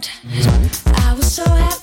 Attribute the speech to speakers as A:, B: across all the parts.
A: Happy, felt so solid,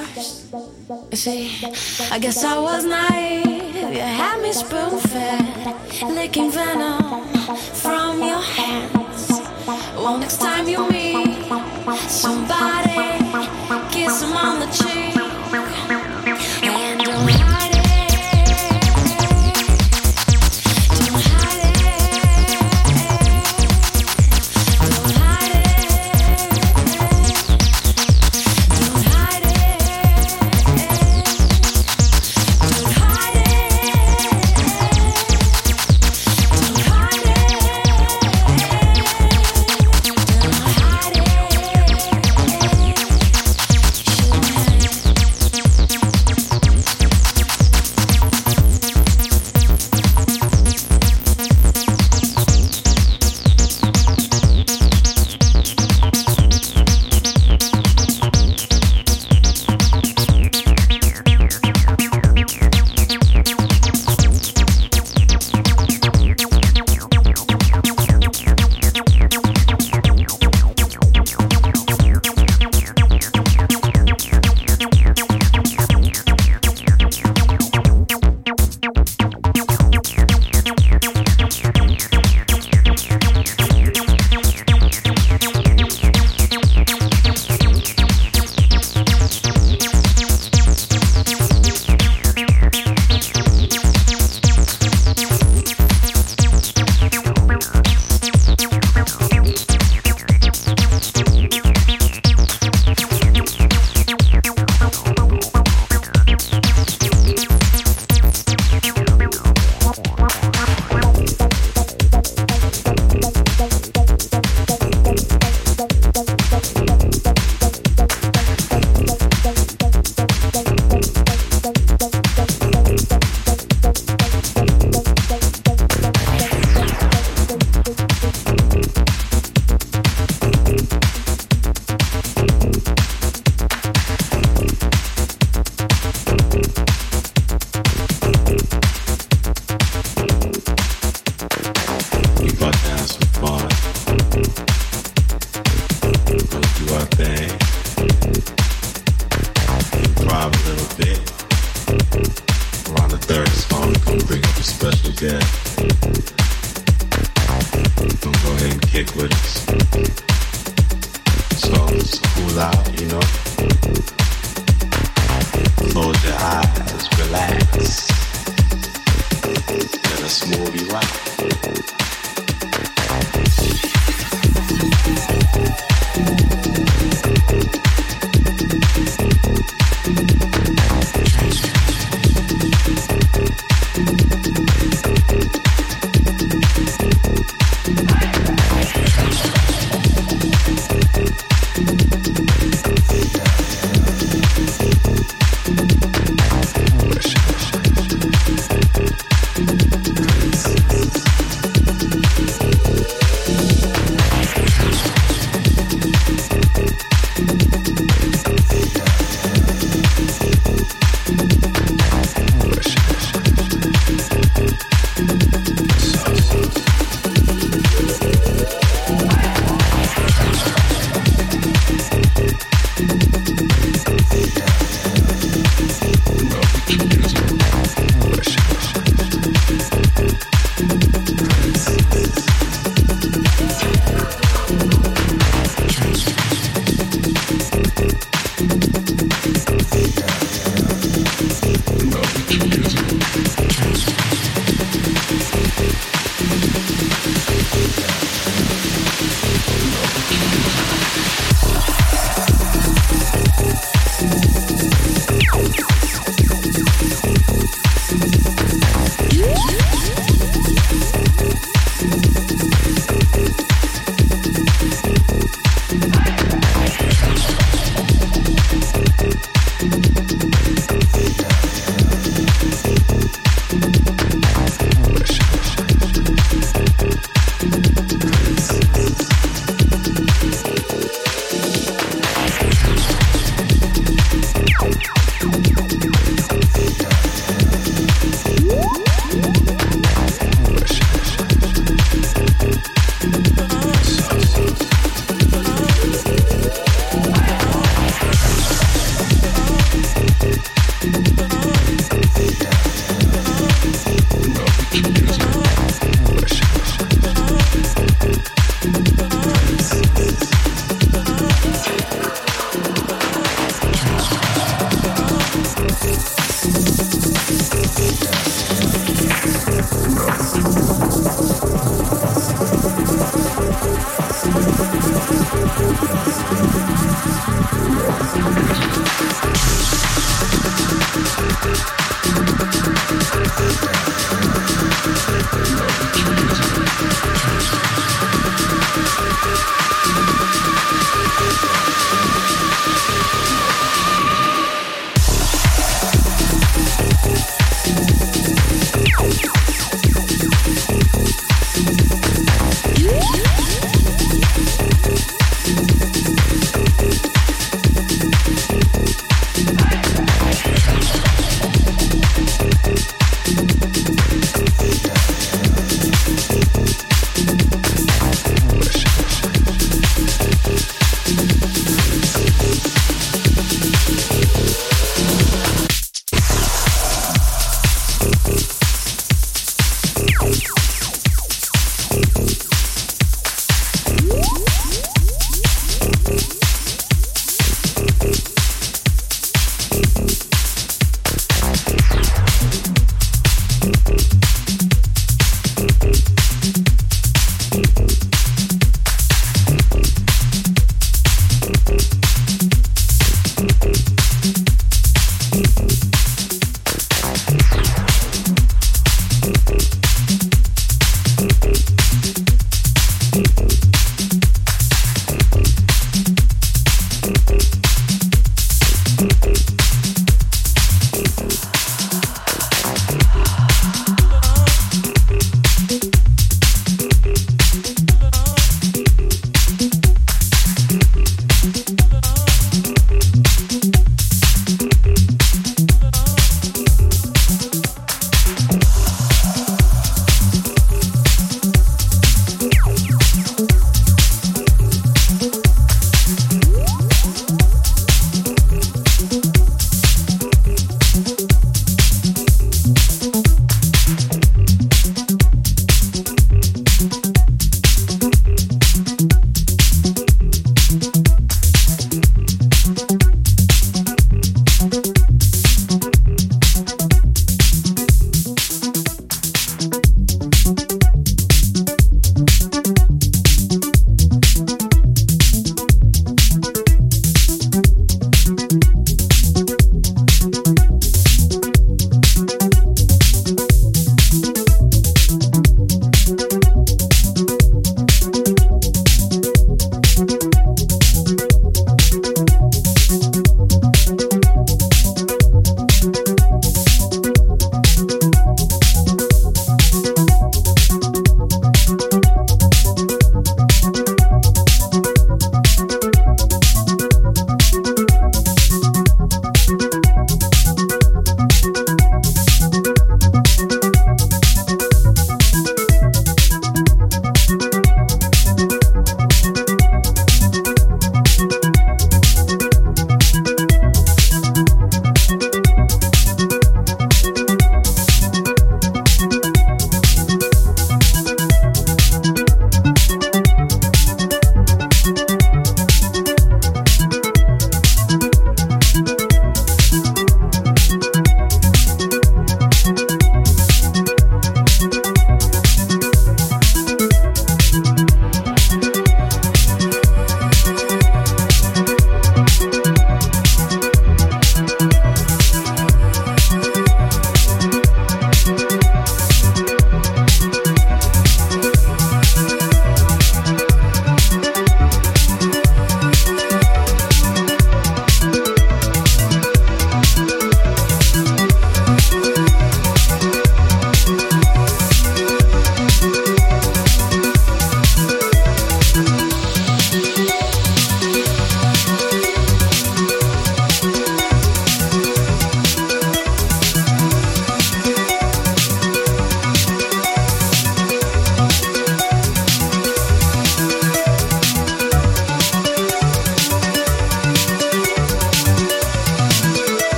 A: You see, I guess I was naive. You had me spoon fed, licking venom from your hands. Well, next time you meet somebody, kiss them on the cheek.